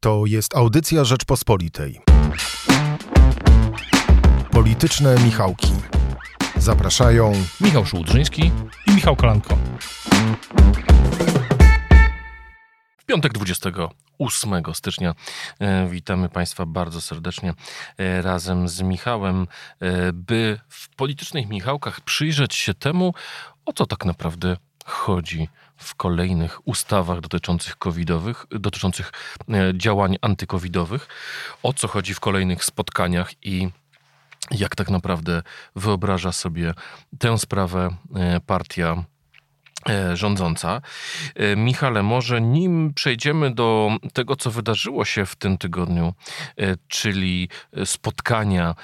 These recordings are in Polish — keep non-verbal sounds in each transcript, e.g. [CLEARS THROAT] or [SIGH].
To jest audycja Rzeczpospolitej. Polityczne Michałki. Zapraszają Michał Szułdrzyński i Michał Kolanko. W piątek 28 stycznia e, witamy Państwa bardzo serdecznie e, razem z Michałem, e, by w politycznych Michałkach przyjrzeć się temu, o co tak naprawdę chodzi w kolejnych ustawach dotyczących covidowych, dotyczących działań antykowidowych, o co chodzi w kolejnych spotkaniach i jak tak naprawdę wyobraża sobie tę sprawę partia rządząca. Michale, może nim przejdziemy do tego, co wydarzyło się w tym tygodniu, czyli spotkania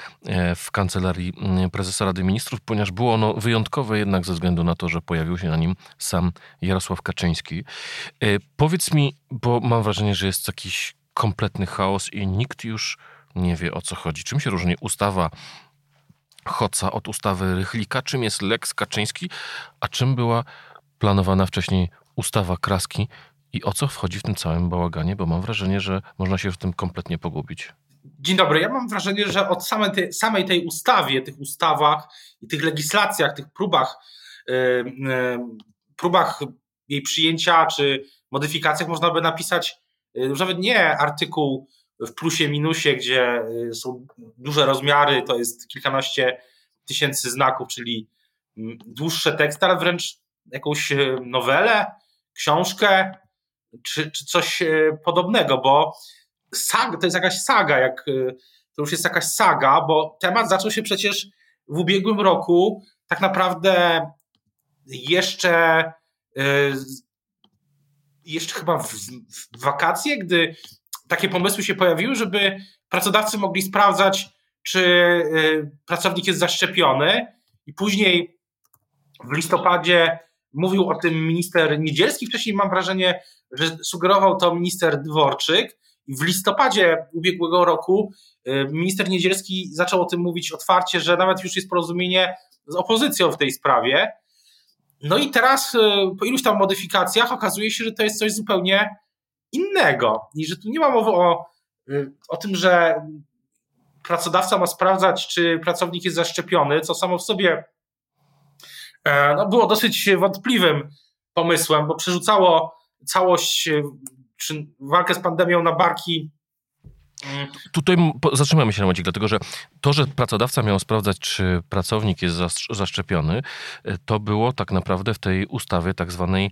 w kancelarii prezesa Rady Ministrów, ponieważ było ono wyjątkowe jednak ze względu na to, że pojawił się na nim sam Jarosław Kaczyński. Powiedz mi, bo mam wrażenie, że jest jakiś kompletny chaos i nikt już nie wie o co chodzi. Czym się różni ustawa Hoca od ustawy Rychlika? Czym jest Lex Kaczyński, a czym była planowana wcześniej ustawa Kraski i o co wchodzi w tym całym bałaganie? Bo mam wrażenie, że można się w tym kompletnie pogubić. Dzień dobry. Ja mam wrażenie, że od samej tej, samej tej ustawie, tych ustawach i tych legislacjach, tych próbach, yy, yy, próbach jej przyjęcia czy modyfikacjach można by napisać yy, nawet nie artykuł w plusie, minusie, gdzie y, są duże rozmiary, to jest kilkanaście tysięcy znaków, czyli dłuższe teksty, ale wręcz jakąś y, nowelę, książkę czy, czy coś y, podobnego, bo to jest jakaś saga, jak, to już jest jakaś saga, bo temat zaczął się przecież w ubiegłym roku, tak naprawdę jeszcze jeszcze chyba w, w wakacje, gdy takie pomysły się pojawiły, żeby pracodawcy mogli sprawdzać, czy pracownik jest zaszczepiony. I później w listopadzie mówił o tym minister Niedzielski, wcześniej mam wrażenie, że sugerował to minister Dworczyk w listopadzie ubiegłego roku y, minister Niedzielski zaczął o tym mówić otwarcie, że nawet już jest porozumienie z opozycją w tej sprawie. No i teraz y, po iluś tam modyfikacjach okazuje się, że to jest coś zupełnie innego. I że tu nie ma mowy o, y, o tym, że pracodawca ma sprawdzać, czy pracownik jest zaszczepiony, co samo w sobie no, było dosyć wątpliwym pomysłem, bo przerzucało całość y, czy walkę z pandemią na barki. Tutaj zatrzymamy się na momencie, dlatego że to, że pracodawca miał sprawdzać, czy pracownik jest zaszczepiony, e, to było tak naprawdę w tej ustawie tak zwanej e,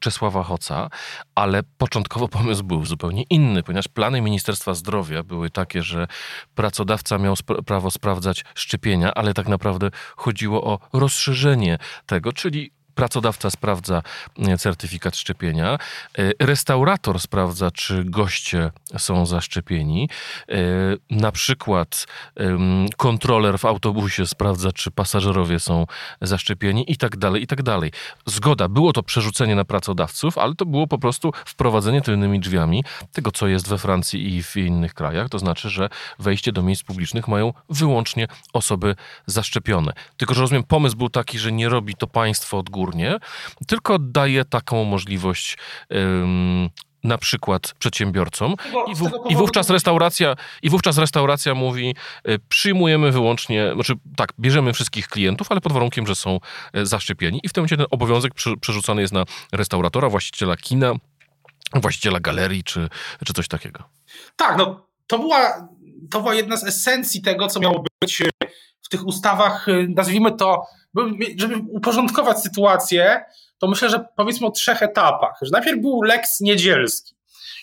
Czesława Hoca, ale początkowo [LAUGHS] pomysł był zupełnie inny, ponieważ plany Ministerstwa Zdrowia były takie, że pracodawca miał prawo sprawdzać szczepienia, ale tak naprawdę chodziło o rozszerzenie tego, czyli pracodawca sprawdza e, certyfikat szczepienia, e, restaurator sprawdza, czy goście są zaszczepieni, e, na przykład kontroler w autobusie sprawdza, czy pasażerowie są zaszczepieni i tak dalej, i tak dalej. Zgoda, było to przerzucenie na pracodawców, ale to było po prostu wprowadzenie tylnymi drzwiami tego, co jest we Francji i w innych krajach, to znaczy, że wejście do miejsc publicznych mają wyłącznie osoby zaszczepione. Tylko, że rozumiem, pomysł był taki, że nie robi to państwo od góry, odgórnie, tylko daje taką możliwość na przykład przedsiębiorcom. I, w, i, wówczas restauracja i wówczas restauracja mówi e, przyjmujemy wyłącznie, znaczy tak, bierzemy wszystkich klientów, ale pod warunkiem, że są e, zaszczepieni. I w tym momencie ten obowiązek przerzucony jest na restauratora, właściciela kina, właściciela galerii czy, czy coś takiego. Tak, no to była, to była jedna z esencji tego, co miało być w tych ustawach, nazwijmy to żeby uporządkować sytuację, to myślę, że powiedzmy o trzech etapach. Że najpierw był Lex Niedzielski.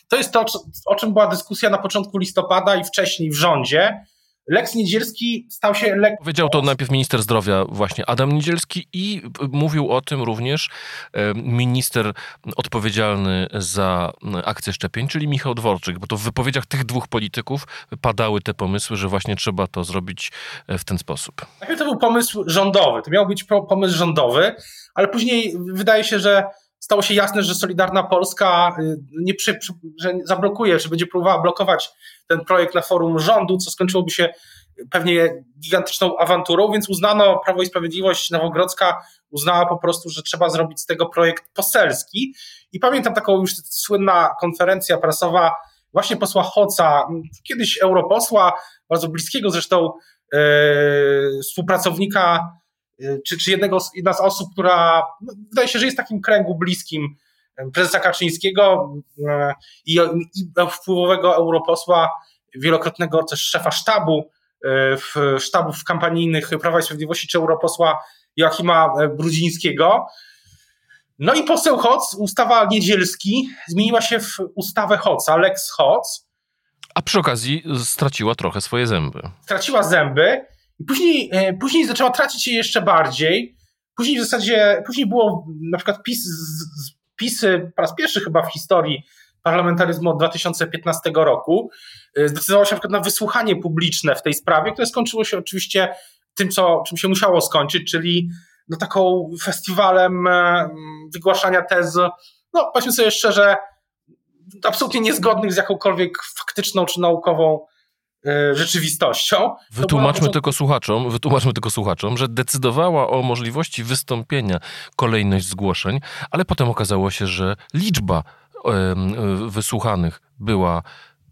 To jest to, o czym była dyskusja na początku listopada i wcześniej w rządzie, Leks Niedzielski stał się... Lek... Powiedział to najpierw minister zdrowia właśnie Adam Niedzielski i mówił o tym również e, minister odpowiedzialny za akcję szczepień, czyli Michał Dworczyk, bo to w wypowiedziach tych dwóch polityków padały te pomysły, że właśnie trzeba to zrobić e, w ten sposób. Najpierw to był pomysł rządowy, to miał być pomysł rządowy, ale później wydaje się, że stało się jasne, że Solidarna Polska y, nie przy, że zablokuje, że będzie próbowała blokować ten projekt na forum rządu, co skończyłoby się pewnie gigantyczną awanturą, więc uznano, Prawo i Sprawiedliwość Nowogrodzka uznała po prostu, że trzeba zrobić z tego projekt poselski. I pamiętam taką już słynna konferencja prasowa właśnie posła Hoca, kiedyś europosła, bardzo bliskiego zresztą e, współpracownika, czy, czy jednego, jedna z osób, która no, wydaje się, że jest takim kręgu bliskim prezesa Kaczyńskiego i, i wpływowego europosła, wielokrotnego też szefa sztabu, w sztabów kampanijnych Prawa i Sprawiedliwości, czy europosła Joachima Brudzińskiego. No i poseł Hoc, ustawa Niedzielski, zmieniła się w ustawę Hoca, Lex Hoc. A przy okazji straciła trochę swoje zęby. Straciła zęby i później, e, później zaczęła tracić je jeszcze bardziej. Później w zasadzie, później było na przykład PiS, PiSy po raz pierwszy chyba w historii parlamentaryzmu od 2015 roku e, zdecydowała się na przykład na wysłuchanie publiczne w tej sprawie, które skończyło się oczywiście tym, co, czym się musiało skończyć, czyli no, taką festiwalem e, wygłaszania tez, no powiedzmy sobie szczerze, absolutnie niezgodnych z jakąkolwiek faktyczną czy naukową rzeczywistością. Wytłumaczmy tylko słuchaczom, wytłumaczmy tylko słuchaczom, że decydowała o możliwości wystąpienia kolejność zgłoszeń, ale potem okazało się, że liczba wysłuchanych była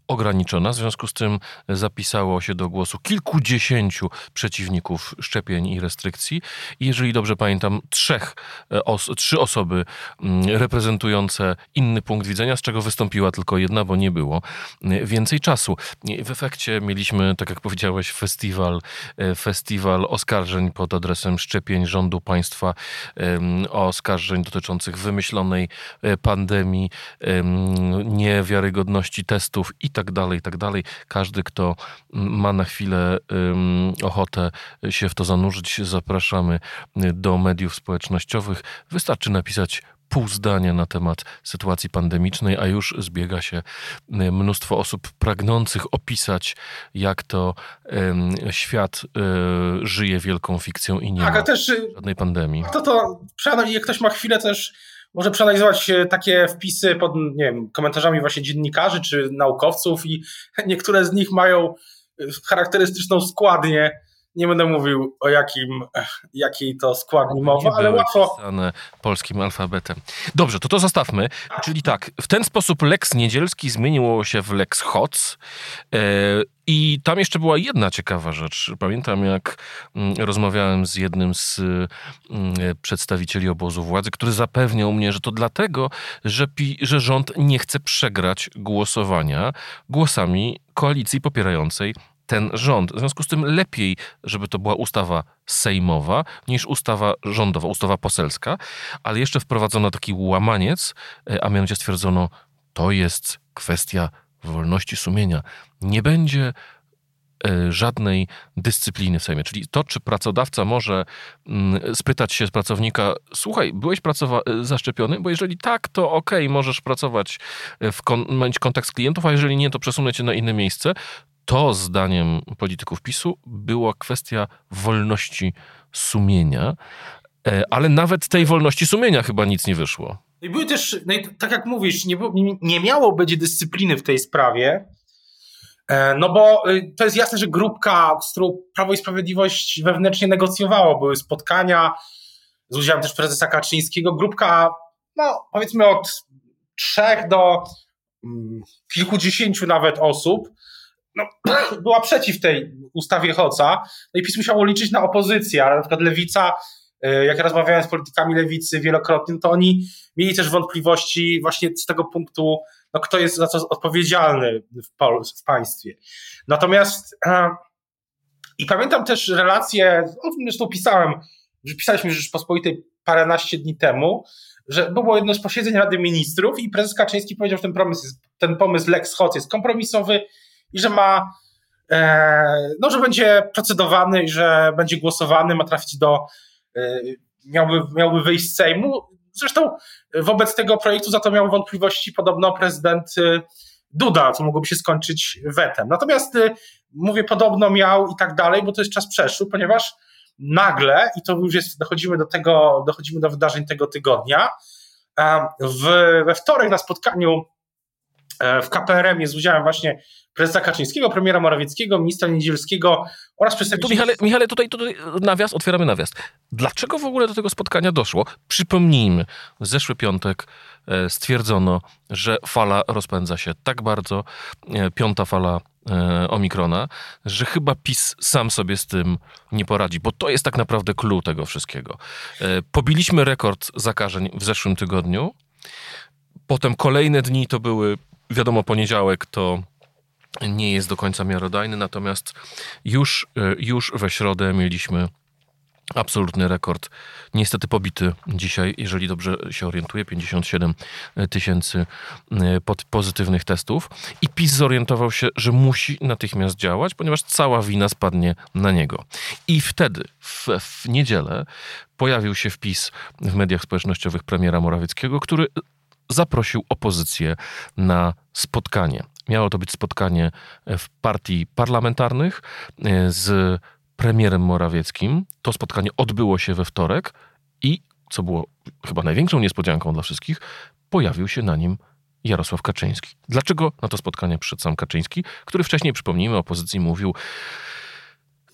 ograniczona. W związku z tym zapisało się do głosu kilkudziesięciu przeciwników szczepień i restrykcji. I jeżeli dobrze pamiętam, trzech, e, os trzy osoby mm, reprezentujące inny punkt widzenia, z czego wystąpiła tylko jedna, bo nie było e, więcej czasu. W efekcie mieliśmy, tak jak powiedziałeś, festiwal, e, festiwal oskarżeń pod adresem szczepień rządu państwa, oskarżeń dotyczących wymyślonej pandemii, niewiarygodności testów i tak dalej, i tak dalej. Każdy, kto ma na chwilę ochotę się w to zanurzyć, zapraszamy do mediów społecznościowych. Wystarczy napisać pół zdania na temat sytuacji pandemicznej, a już zbiega się mnóstwo osób pragnących opisać, jak to świat um, żyje wielką fikcją i nie tak, ma też, żadnej pandemii. To to, przynajmniej jak ktoś ma chwilę też może przeanalizować e, takie wpisy pod nie wiem, komentarzami właśnie dziennikarzy czy naukowców i [LAUGHS] niektóre z nich mają e, charakterystyczną składnię. Nie będę mówił o jakim, e, jakiej to składni mowa, ale łatwo. polskim alfabetem. Dobrze, to to zostawmy. Czyli tak, w ten sposób Lex Niedzielski zmieniło się w Lex Hoc. I tam jeszcze była jedna ciekawa rzecz. Pamiętam, jak mm, rozmawiałem z jednym z mm, przedstawicieli obozu władzy, który zapewniał mnie, że to dlatego, że, pi, że rząd nie chce przegrać głosowania głosami koalicji popierającej ten rząd. W związku z tym lepiej, żeby to była ustawa sejmowa niż ustawa rządowa, ustawa poselska, ale jeszcze wprowadzono taki łamaniec, e, a mianowicie stwierdzono, to jest kwestia wolności sumienia. Nie będzie e, żadnej dyscypliny w Sejmie. Czyli to, czy pracodawca może mm, spytać się z pracownika, słuchaj, byłeś pracowa- e, zaszczepiony? Bo jeżeli tak, to okej, okay, możesz pracować, e, w kon- mieć kontakt z klientów, a jeżeli nie, to przesunę cię na inne miejsce. To zdaniem polityków PiSu była kwestia wolności sumienia, ale nawet tej wolności sumienia chyba nic nie wyszło. I były też, no i tak jak mówisz, nie, nie miało być dyscypliny w tej sprawie, e, no bo y, to jest jasne, że grupka, z którą Prawo i Sprawiedliwość wewnętrznie negocjowało, były spotkania z udziałem też prezesa Kaczyńskiego. Grupka, no powiedzmy od trzech do mm, kilkudziesięciu nawet osób, no, [CLEARS THROAT] była przeciw tej ustawie Hoca. No i PiS musiało liczyć na opozycję, ale na przykład Lewica jak rozmawiałem z politykami lewicy wielokrotnie, to oni mieli też wątpliwości właśnie z tego punktu, no kto jest za co odpowiedzialny w, Pol w państwie. Natomiast e, i pamiętam też relacje, o tym zresztą pisałem, że pisaliśmy w Rzeczpospolitej paręnaście dni temu, że było jedno z posiedzeń Rady Ministrów i prezes Kaczyński powiedział, że ten pomysł, ten pomysł Lex Hoc jest kompromisowy i że ma, e, no, że będzie procedowany i że będzie głosowany, ma trafić do E, miałby, miałby wyjść z Sejmu. Zresztą wobec tego projektu za to miał wątpliwości podobno prezydent e, Duda, co mogłoby się skończyć wetem. Natomiast e, mówię podobno miał i tak dalej, bo to jest czas przeszły, ponieważ nagle, i to już jest, dochodzimy do tego, dochodzimy do wydarzeń tego tygodnia, w, we wtorek na spotkaniu w KPRM jest z udziałem właśnie prezesa Kaczyńskiego, premiera Morawieckiego, ministra Niedzielskiego oraz przedstawicieli... Tu Michale, Michale tutaj, tutaj nawias, otwieramy nawias. Dlaczego w ogóle do tego spotkania doszło? Przypomnijmy, zeszły piątek e, stwierdzono, że fala rozpędza się tak bardzo, e, piąta fala e, Omikrona, że chyba PiS sam sobie z tym nie poradzi, bo to jest tak naprawdę clue tego wszystkiego. Pobiliśmy rekord zakażeń w zeszłym tygodniu, potem kolejne dni to były, wiadomo, poniedziałek to nie jest do końca miarodajny, natomiast już, e, już we środę mieliśmy absolutny rekord. Niestety pobity dzisiaj, jeżeli dobrze się orientuję, 57 tysięcy e, pozytywnych testów. I PiS zorientował się, że musi natychmiast działać, ponieważ cała wina spadnie na niego. I wtedy, w, w niedzielę, pojawił się wpis w mediach społecznościowych premiera Morawieckiego, który zaprosił opozycję na spotkanie. Miało to być spotkanie w partii parlamentarnych e, z premierem Morawieckim. To spotkanie odbyło się we wtorek i, co było chyba największą niespodzianką dla wszystkich, pojawił się na nim Jarosław Kaczyński. Dlaczego na to spotkanie przyszedł sam Kaczyński, który wcześniej, przypomnijmy, opozycji mówił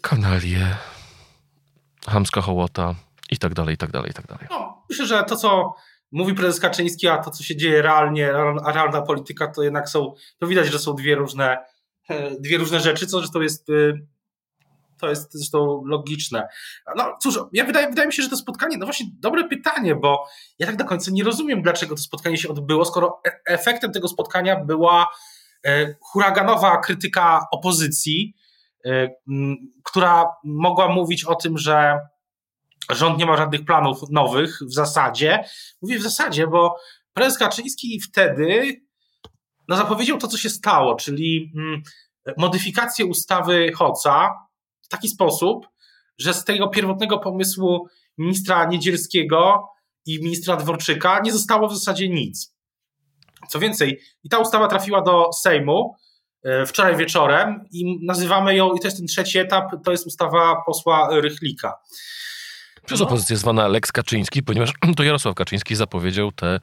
kanalie, hamska hołota i tak dalej, i tak dalej, i tak dalej. No, myślę, że to, co mówi prezes Kaczyński, a to, co się dzieje realnie, a realna polityka, to jednak są, to widać, że są dwie różne, e, dwie różne rzeczy, co zresztą jest, e, to jest zresztą logiczne. No cóż, ja wydaje, wydaje mi się, że to spotkanie, no właśnie dobre pytanie, bo ja tak do końca nie rozumiem, dlaczego to spotkanie się odbyło, skoro e, efektem tego spotkania była huraganowa krytyka opozycji, która mogła mówić o tym, że rząd nie ma żadnych planów nowych w zasadzie. Mówię w zasadzie, bo prezes Kaczyński wtedy no, zapowiedział to, co się stało, czyli mm, modyfikację ustawy Hoca w taki sposób, że z tego pierwotnego pomysłu ministra Niedzielskiego i ministra Dworczyka nie zostało w zasadzie nic. Co więcej, i ta ustawa trafiła do Sejmu e, wczoraj wieczorem i nazywamy ją, i to jest ten trzeci etap, to jest ustawa posła Rychlika. Przez no. opozycję zwana Lex Kaczyński, ponieważ [CLEARS THROAT] to Jarosław Kaczyński zapowiedział te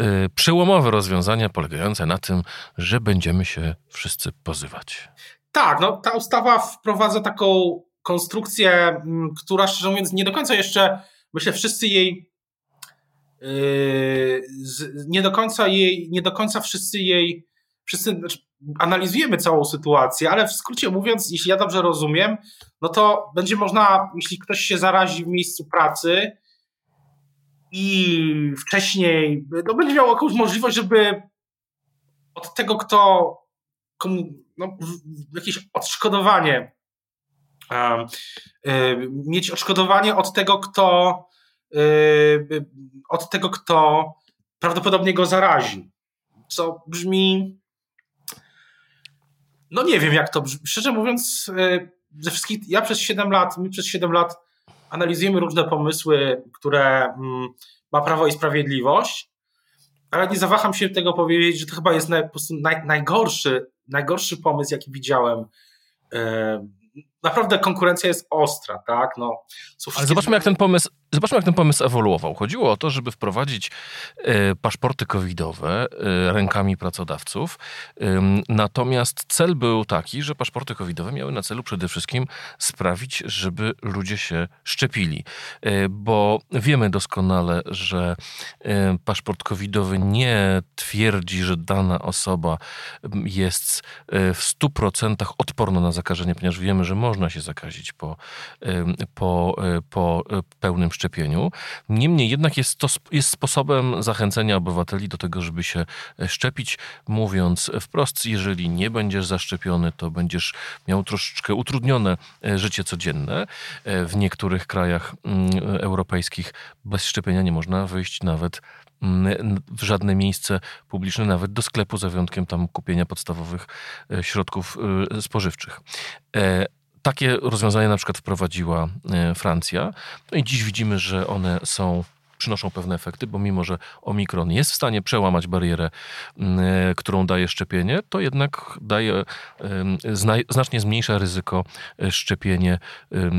y, przełomowe rozwiązania polegające na tym, że będziemy się wszyscy pozywać. Tak, no ta ustawa wprowadza taką konstrukcję, która szczerze mówiąc nie do końca jeszcze, myślę, wszyscy jej yy, nie do końca jej, nie do końca wszyscy jej, wszyscy, znaczy, analizujemy całą sytuację, ale w skrócie mówiąc, jeśli ja dobrze rozumiem, no to będzie można, jeśli ktoś się zarazi w miejscu pracy i wcześniej, no będzie miał jakąś możliwość, żeby od tego, kto no, jakieś odszkodowanie, y, mieć odszkodowanie od tego, kto y, od tego, kto prawdopodobnie go zarazi. Co brzmi no nie wiem, jak to brzmi. Szczerze mówiąc, e, ze wszystkich, ja przez 7 lat, my przez 7 lat analizujemy różne pomysły, które mm, ma Prawo i Sprawiedliwość, ale nie zawaham się tego powiedzieć, że to chyba jest naj, po prostu naj, najgorszy, najgorszy pomysł, jaki widziałem e, naprawdę konkurencja jest ostra, tak? No, Ale zobaczmy, jak ten pomysł, zobaczmy, jak ten pomysł ewoluował. Chodziło o to, żeby wprowadzić e, paszporty covidowe e, rękami pracodawców. natomiast cel był taki, że paszporty covidowe miały na celu przede wszystkim sprawić, żeby ludzie się szczepili. E, bo wiemy doskonale, że paszport covidowy nie twierdzi, że dana osoba jest w 100% odporna na zakażenie, ponieważ wiemy, że można się zakazić po, po, e, po e, pełnym szczepieniu. Niemniej jednak jest to jest sposobem zachęcenia obywateli do tego, żeby się e, szczepić, mówiąc wprost, jeżeli nie będziesz zaszczepiony, to będziesz miał troszeczkę utrudnione życie codzienne. W niektórych krajach mm, europejskich bez szczepienia nie można wyjść nawet mm, w żadne miejsce publiczne, nawet do sklepu, za wyjątkiem tam kupienia podstawowych środków spożywczych. Takie rozwiązanie na przykład wprowadziła e, Francja. No i dziś widzimy, że one są przynoszą pewne efekty, bo mimo, że omikron jest w stanie przełamać barierę, e, którą daje szczepienie, to jednak daje, znacznie zmniejsza ryzyko e, szczepienie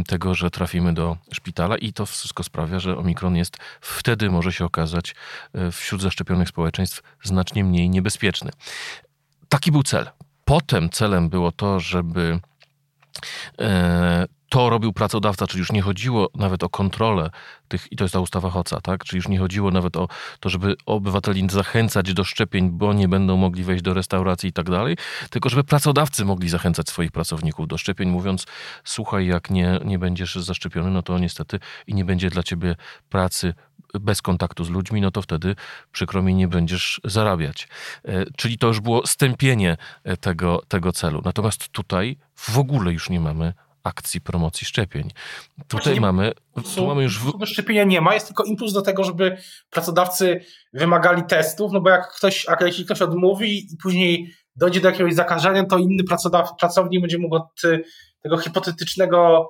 tego, że trafimy do szpitala i to wszystko sprawia, że omikron jest wtedy może się okazać wśród zaszczepionych społeczeństw znacznie mniej niebezpieczny. taki był cel. Potem celem było to, żeby e, to robił pracodawca, czyli już nie chodziło nawet o kontrolę tych, i to jest ta ustawa Hoca, tak? Czyli już nie chodziło nawet o to, żeby obywateli zachęcać do szczepień, bo nie będą mogli wejść do restauracji i tak dalej, tylko żeby pracodawcy mogli zachęcać swoich pracowników do szczepień, mówiąc, słuchaj, jak nie, nie będziesz zaszczepiony, no to niestety i nie będzie dla ciebie pracy bez kontaktu z ludźmi, no to wtedy przykro mi nie będziesz zarabiać. E, czyli to już było stępienie e, tego, tego celu. Natomiast tutaj w ogóle już nie mamy akcji promocji szczepień. Tutaj mamy, tu mamy już... W... Szczepienia nie ma, jest tylko impuls do tego, żeby pracodawcy wymagali testów, no bo jak ktoś, jak jeśli ktoś odmówi i później dojdzie do jakiegoś zakażenia, to inny pracodaw, pracownik będzie mógł od y, tego hipotetycznego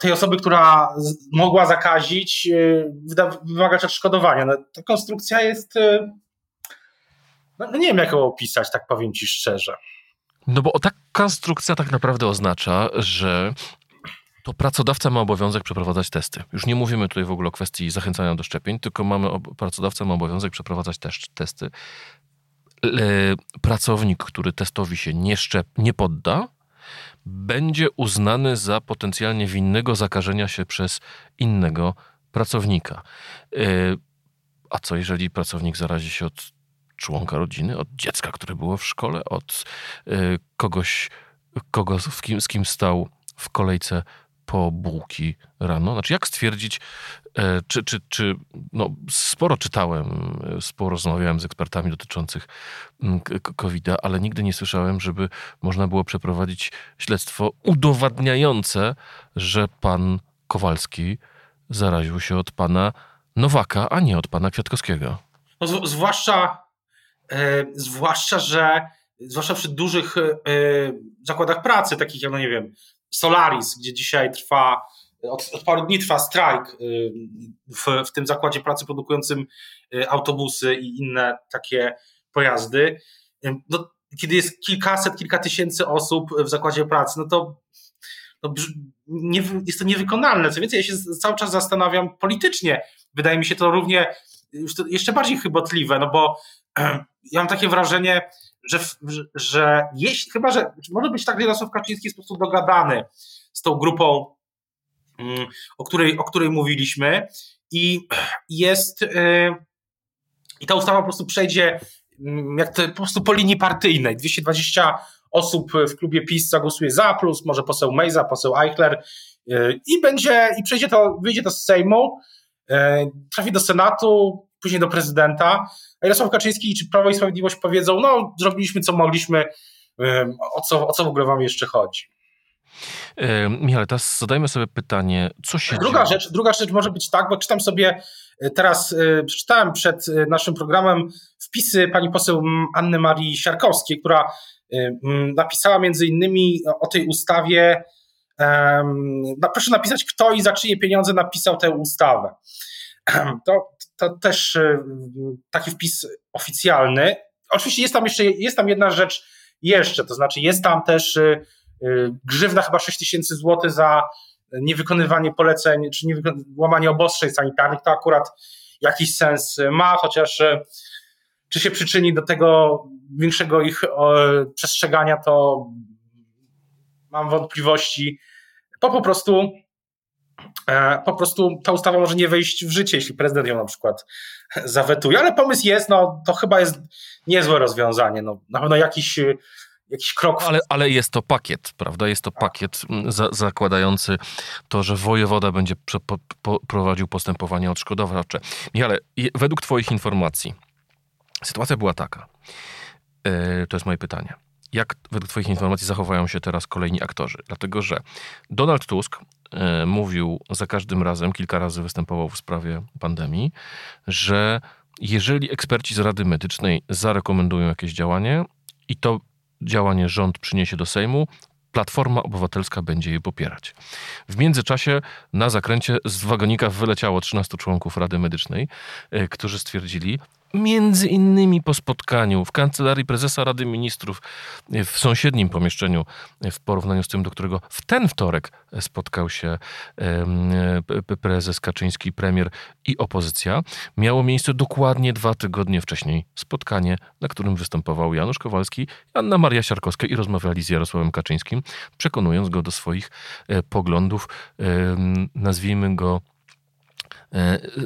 tej osoby, która mogła zakazić, y, wymagać odszkodowania. No, ta konstrukcja jest. No, no nie wiem, jak ją opisać, tak powiem ci szczerze. No bo ta konstrukcja tak naprawdę oznacza, że to pracodawca ma obowiązek przeprowadzać testy. Już nie mówimy tutaj w ogóle o kwestii zachęcania do szczepień, tylko mamy pracodawca ma obowiązek przeprowadzać też testy. Pracownik, który testowi się nie, szczep, nie podda, będzie uznany za potencjalnie winnego zakażenia się przez innego pracownika. E, a co jeżeli pracownik zarazi się od członka rodziny, od dziecka, które było w szkole, od y, kogoś, kogo, kim, z kim stał w kolejce po bułki rano? Znaczy, jak stwierdzić, e, czy, czy, czy no, sporo czytałem, sporo rozmawiałem z ekspertami dotyczących mm, COVID-a, ale nigdy nie słyszałem, żeby można było przeprowadzić śledztwo udowadniające, że pan Kowalski zaraził się od pana Nowaka, a nie od pana Kwiatkowskiego. No, zwłaszcza E, zwłaszcza, że zwłaszcza przy dużych e, zakładach pracy, takich jak, no nie wiem, Solaris, gdzie dzisiaj trwa, od, od paru dni trwa strajk e, w, w tym zakładzie pracy produkującym autobusy i inne takie pojazdy. No, kiedy jest kilkaset, kilka tysięcy osób w zakładzie pracy, no to no, nie, jest to niewykonalne. Co więcej, ja się cały czas zastanawiam politycznie. Wydaje mi się to równie jeszcze bardziej chybotliwe, no bo [CLEARS THROAT] ja mam takie wrażenie, że, że jeśli, chyba, że może być tak, że Jarosław Kaczyński jest po prostu dogadany z tą grupą, mm, o której, o której mówiliśmy i jest y, i ta ustawa po prostu przejdzie mm, jak to, po prostu po linii partyjnej. 220 osób w klubie PiS zagłosuje za, plus może poseł Mejza, poseł Eichler y, i będzie, i przejdzie to, wyjdzie to z Sejmu, y, trafi do Senatu, później do prezydenta, a Jarosław Kaczyński czy Prawo i Sprawiedliwość powiedzą, no zrobiliśmy co mogliśmy, o co, o co w ogóle wam jeszcze chodzi. Michał, teraz zadajmy sobie pytanie, co się druga dzieje? Rzecz, druga rzecz może być tak, bo czytam sobie e, teraz, e, przeczytałem przed e, naszym programem wpisy pani poseł Anny Marii Siarkowskiej, która napisała między innymi o tej ustawie, proszę napisać kto i za czyje pieniądze napisał tę ustawę. [CLEARS THROAT] To to też y, taki wpis oficjalny. Oczywiście jest tam jeszcze jest tam jedna rzecz jeszcze, to znaczy jest tam też y, y, grzywna chyba 6 tysięcy złotych za niewykonywanie poleceń, czy łamanie obostrzeń sanitarnych, to akurat jakiś sens ma, chociaż czy się przyczyni do tego większego ich przestrzegania, to mam wątpliwości. To po prostu po prostu ta ustawa może nie wejść w życie, jeśli prezydent ją na przykład zawetuje, ale pomysł jest, no to chyba jest niezłe rozwiązanie, no na pewno jakiś jakiś krok. Ale, ale jest to pakiet, prawda? Jest to pakiet mm, za, zakładający to, że wojewoda będzie po, po, prowadził postępowanie odszkodowawcze. Michale, według Twoich informacji sytuacja była taka. Yy, to jest moje pytanie jak według Twoich informacji zachowają się teraz kolejni aktorzy? Dlatego, że Donald Tusk e, mówił za każdym razem, kilka razy występował w sprawie pandemii, że jeżeli eksperci z Rady Medycznej zarekomendują jakieś działanie i to działanie rząd przyniesie do Sejmu, Platforma Obywatelska będzie je popierać. W międzyczasie na zakręcie z wagonika wyleciało 13 członków Rady Medycznej, e, którzy stwierdzili, między innymi po spotkaniu w kancelarii prezesa Rady Ministrów w sąsiednim pomieszczeniu w porównaniu z tym, do którego w ten wtorek spotkał się prezes Kaczyński, premier i opozycja, miało miejsce dokładnie dwa tygodnie wcześniej spotkanie, na którym występował Janusz Kowalski, Anna Maria Siarkowska i rozmawiali z Jarosławem Kaczyńskim, przekonując go do swoich e, poglądów, nazwijmy go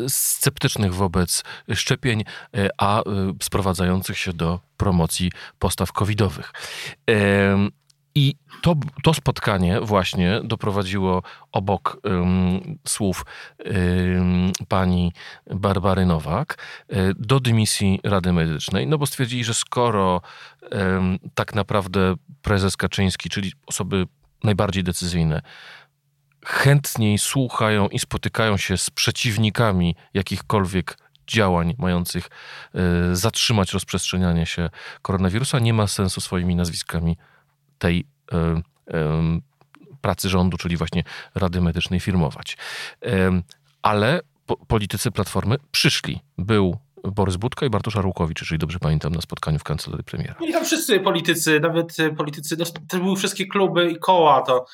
sceptycznych wobec szczepień, e, a e, sprowadzających się do promocji postaw covidowych. I to, to spotkanie właśnie doprowadziło obok słów pani Barbary Nowak do dymisji Rady Medycznej, no bo stwierdzili, że skoro tak naprawdę prezes Kaczyński, czyli osoby najbardziej decyzyjne, chętniej słuchają i spotykają się z przeciwnikami jakichkolwiek działań mających y, zatrzymać rozprzestrzenianie się koronawirusa, nie ma sensu swoimi nazwiskami tej y, y, pracy rządu, czyli właśnie Rady Medycznej firmować. Ale po, politycy Platformy przyszli. Był Borys Budka i Bartosz Arłukowicz, jeżeli dobrze pamiętam, na spotkaniu w kancelarii premiera. I tam wszyscy politycy, nawet politycy, no, to były wszystkie kluby i koła, to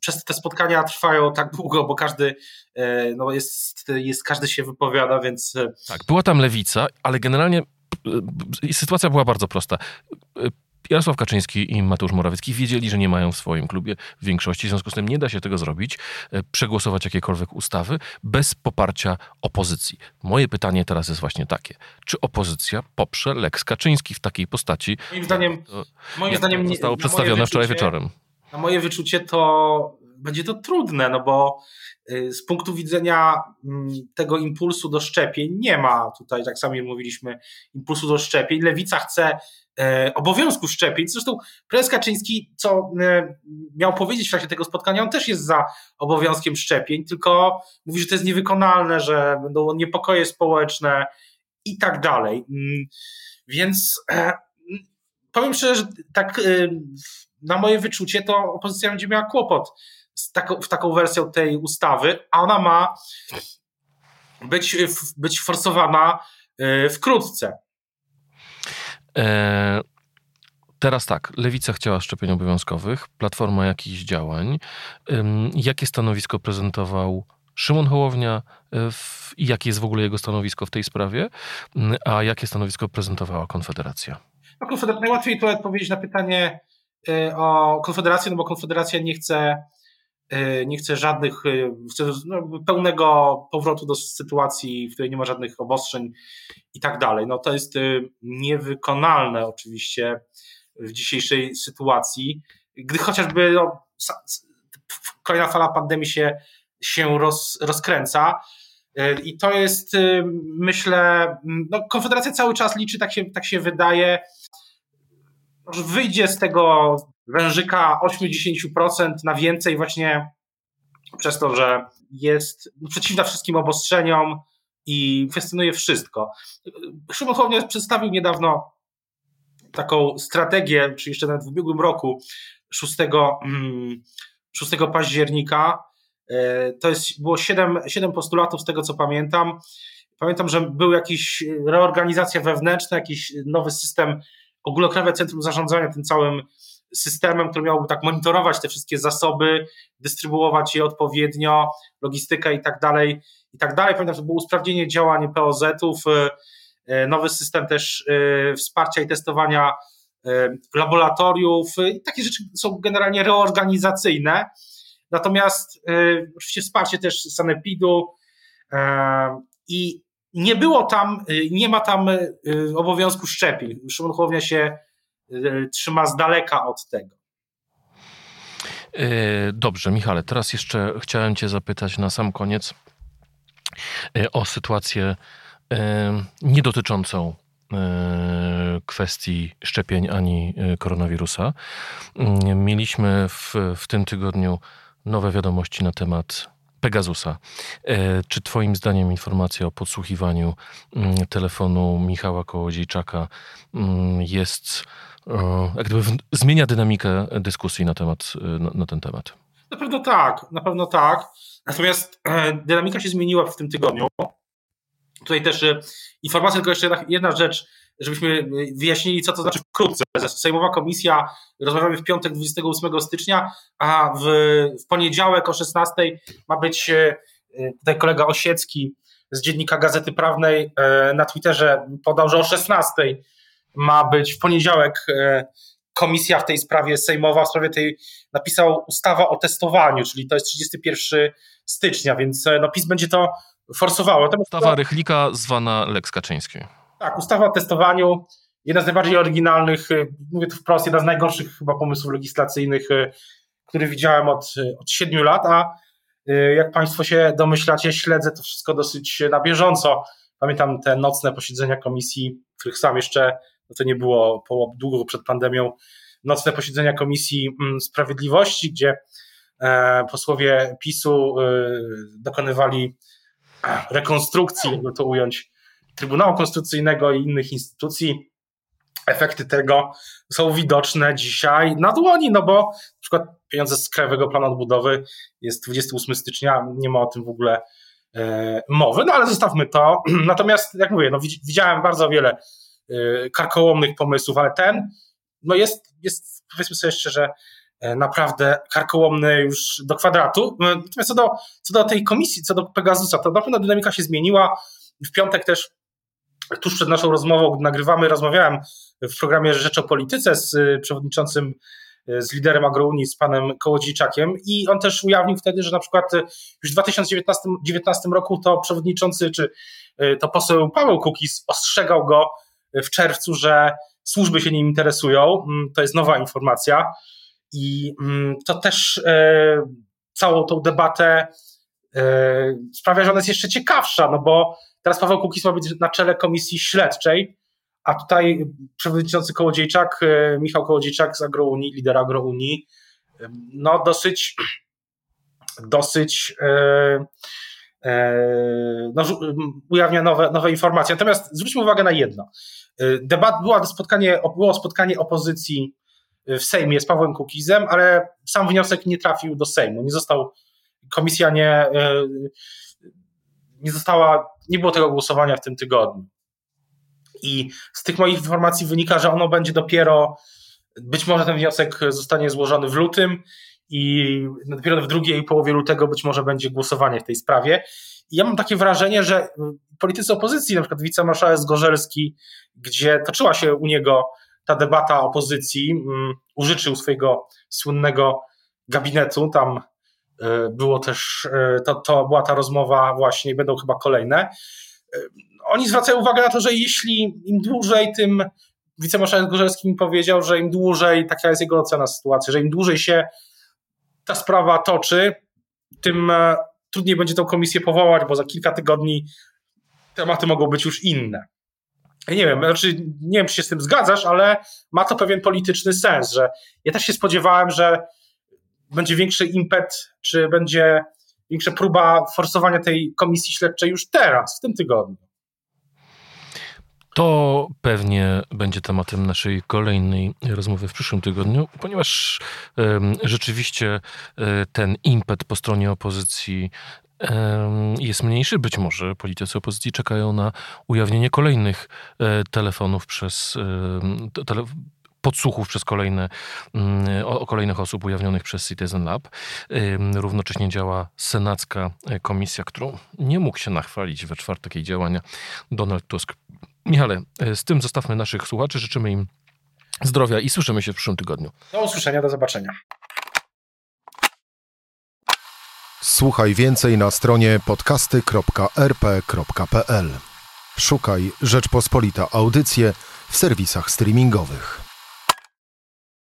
przez te spotkania trwają tak długo, bo każdy e, no jest, jest, każdy się wypowiada, więc. E, tak, była tam lewica, ale generalnie e, sytuacja była bardzo prosta. Jarosław Kaczyński i Mateusz Morawiecki wiedzieli, że nie mają w swoim klubie większości, w związku z tym nie da się tego zrobić, przegłosować jakiekolwiek ustawy bez poparcia opozycji. Moje pytanie teraz jest właśnie takie. Czy opozycja poprze Lex Kaczyński w takiej postaci? Moim zdaniem, to, moim zdaniem zostało przedstawione wczoraj wieczorem na moje wyczucie to będzie to trudne, no bo y, z punktu widzenia mm, tego impulsu do szczepień nie ma tutaj, tak sami mówiliśmy, impulsu do szczepień. Lewica chce e, obowiązku szczepień. Zresztą prezes Kaczyński, co e, miał powiedzieć w czasie tego spotkania, on też jest za obowiązkiem szczepień, tylko mówi, że to jest niewykonalne, że będą niepokoje społeczne i tak dalej. Mm, więc e, powiem szczerze, że tak na moje wyczucie to opozycja będzie miała kłopot z taką, w taką wersją tej ustawy, a ona ma być, być forsowana y, wkrótce. E, teraz tak, Lewica chciała szczepień obowiązkowych, Platforma jakichś działań. Jakie stanowisko prezentował Szymon Hołownia y, i jakie jest w ogóle jego stanowisko w tej sprawie, a jakie stanowisko prezentowała Konfederacja? No, Konfeder- najłatwiej tu odpowiedzieć na pytanie o Konfederację, no bo Konfederacja nie chce, y, nie chce żadnych, y, chce no, pełnego powrotu do sytuacji, w której nie ma żadnych obostrzeń i tak dalej. No to jest niewykonalne oczywiście w dzisiejszej sytuacji, gdy chociażby no, kolejna fala pandemii się, się roz, rozkręca. I to jest, myślę, no Konfederacja cały czas liczy, tak się, tak się wydaje, wyjdzie z tego wężyka 80% na więcej właśnie przez to, że jest przeciwna wszystkim obostrzeniom i kwestionuje wszystko. Szymon Hołownia przedstawił niedawno taką strategię, czy jeszcze nawet w ubiegłym roku, 6, 6 mm, października. E, to jest, było 7, 7 postulatów z tego, co pamiętam. Pamiętam, że był jakiś reorganizacja wewnętrzna, jakiś nowy system ogólnokrajowe centrum zarządzania tym całym systemem, który miałby tak monitorować te wszystkie zasoby, dystrybuować je odpowiednio, logistykę i tak dalej, i tak dalej. Pamiętam, że było usprawnienie działań POZ-ów, y, y, nowy system też y, wsparcia i testowania laboratoriów i takie rzeczy są generalnie reorganizacyjne. Natomiast oczywiście wsparcie też sanepidu i nie było tam, y, nie ma tam y, obowiązku szczepień. Szymon Hołownia się y, trzyma z daleka od tego. Dobrze, Michale, teraz jeszcze chciałem Cię zapytać na sam koniec o sytuację nie dotyczącą kwestii szczepień ani koronawirusa. Mieliśmy w, w tym tygodniu nowe wiadomości na temat Pegasusa. E, czy Twoim zdaniem informacja o podsłuchiwaniu mm, telefonu Michała Kołodziejczaka mm, jest, jak gdyby zmienia dynamikę dyskusji na, temat, e, na, ten temat? Na pewno tak, na pewno tak. Natomiast e, dynamika się zmieniła w tym tygodniu, Tutaj też informacja, tylko jeszcze jedna rzecz, żebyśmy wyjaśnili, co to znaczy wkrótce. Sejmowa komisja, rozmawiamy w piątek 28 stycznia, a w, w poniedziałek o 16 ma być tutaj kolega Osiecki z dziennika Gazety Prawnej na Twitterze podał, że o 16 ma być w poniedziałek komisja w tej sprawie sejmowa, w sprawie tej napisał ustawa o testowaniu, czyli to jest 31 stycznia, więc no PiS będzie to forsowało. Ustawa Rychlika zwana Lex Kaczyński. Tak, ustawa o testowaniu, jedna z najbardziej oryginalnych, y, mówię to wprost, jedna z najgorszych chyba pomysłów legislacyjnych, y, który widziałem od, y, od 7 lat, a jak Państwo się domyślacie, śledzę to wszystko dosyć na bieżąco. Pamiętam te nocne posiedzenia komisji, których sam jeszcze, no to nie było po, długo przed pandemią, nocne posiedzenia Komisji mm, Sprawiedliwości, gdzie e, posłowie PiSu dokonywali rekonstrukcji, jakby to ująć, Trybunału Konstytucyjnego i innych instytucji. Efekty tego są widoczne dzisiaj na dłoni, no bo na przykład pieniądze z Krajowego Planu Odbudowy jest 28 stycznia, nie ma o tym w ogóle e, mowy, no ale zostawmy to. [CLEARS THROAT] Natomiast, jak mówię, no, widziałem bardzo wiele e, karkołomnych pomysłów, ale ten no jest, jest powiedzmy sobie szczerze, e, naprawdę karkołomny już do kwadratu. Natomiast co do, co do tej komisji, co do Pegasusa, to na pewno dynamika się zmieniła. W piątek też tuż przed naszą rozmową, nagrywamy, rozmawiałem w programie Rzecz o Polityce z y, przewodniczącym, y, z liderem Agrounii, z panem Kołodziejczakiem i on też ujawnił wtedy, że na przykład y, już w 2019 roku to przewodniczący, czy to poseł Paweł Kukiz ostrzegał go w czerwcu, że służby się nim interesują. Mm, to jest nowa informacja i mm, to też całą tą debatę sprawia, że ona jest jeszcze ciekawsza, no bo Teraz Paweł Kukiz ma być na czele komisji śledczej, a tutaj przewodniczący Kołodziejczak, e, Michał Kołodziejczak z Agrounii, lider Agrounii, [CLEARS THROAT] e, no dosyć, dosyć e, no, ujawnia nowe, nowe informacje. Natomiast zwróćmy uwagę na jedno. Debat, była spotkanie, było spotkanie opozycji w Sejmie z Pawłem Kukizem, ale sam wniosek nie trafił do Sejmu. Nie został, komisja nie, nie została, nie było tego głosowania w tym tygodniu. I z tych moich informacji wynika, że ono będzie dopiero, być może ten wniosek zostanie złożony w lutym i dopiero w drugiej połowie lutego być może będzie głosowanie w tej sprawie. I ja mam takie wrażenie, że politycy opozycji, na przykład wicemarszałek Zgorzelski, gdzie toczyła się u niego ta debata opozycji, um, użyczył swojego słynnego gabinetu, tam było też, e, to, to była ta rozmowa właśnie, będą chyba kolejne. E, oni zwracają uwagę na to, że jeśli im dłużej, tym wicemarszałek Gorzelski mi powiedział, że im dłużej, taka jest jego ocena sytuacji, że im dłużej się ta sprawa toczy, tym trudniej będzie tą komisję powołać, bo za kilka tygodni tematy mogą być już inne. Ja nie wiem, znaczy nie wiem, czy się z tym zgadzasz, ale ma to pewien polityczny sens, że ja też się spodziewałem, że będzie większy impet, czy będzie większa próba forsowania tej komisji śledczej już teraz, w tym tygodniu. To pewnie będzie tematem naszej kolejnej rozmowy w przyszłym tygodniu, ponieważ rzeczywiście e, ten impet po stronie opozycji jest mniejszy. Być może politycy opozycji czekają na ujawnienie kolejnych e, telefonów przez tele, podsłuchów przez kolejne, mm, o, kolejnych osób ujawnionych przez Citizen Lab. Równocześnie działa senacka e, komisja, którą nie mógł się nachwalić we czwartek jej działania Donald Tusk. Michale, e, z tym zostawmy naszych słuchaczy. Życzymy im zdrowia i słyszymy się w przyszłym tygodniu. Do usłyszenia, do zobaczenia. Słuchaj więcej na stronie podcasty.rp.pl. Szukaj Rzeczpospolita Audycje w serwisach streamingowych.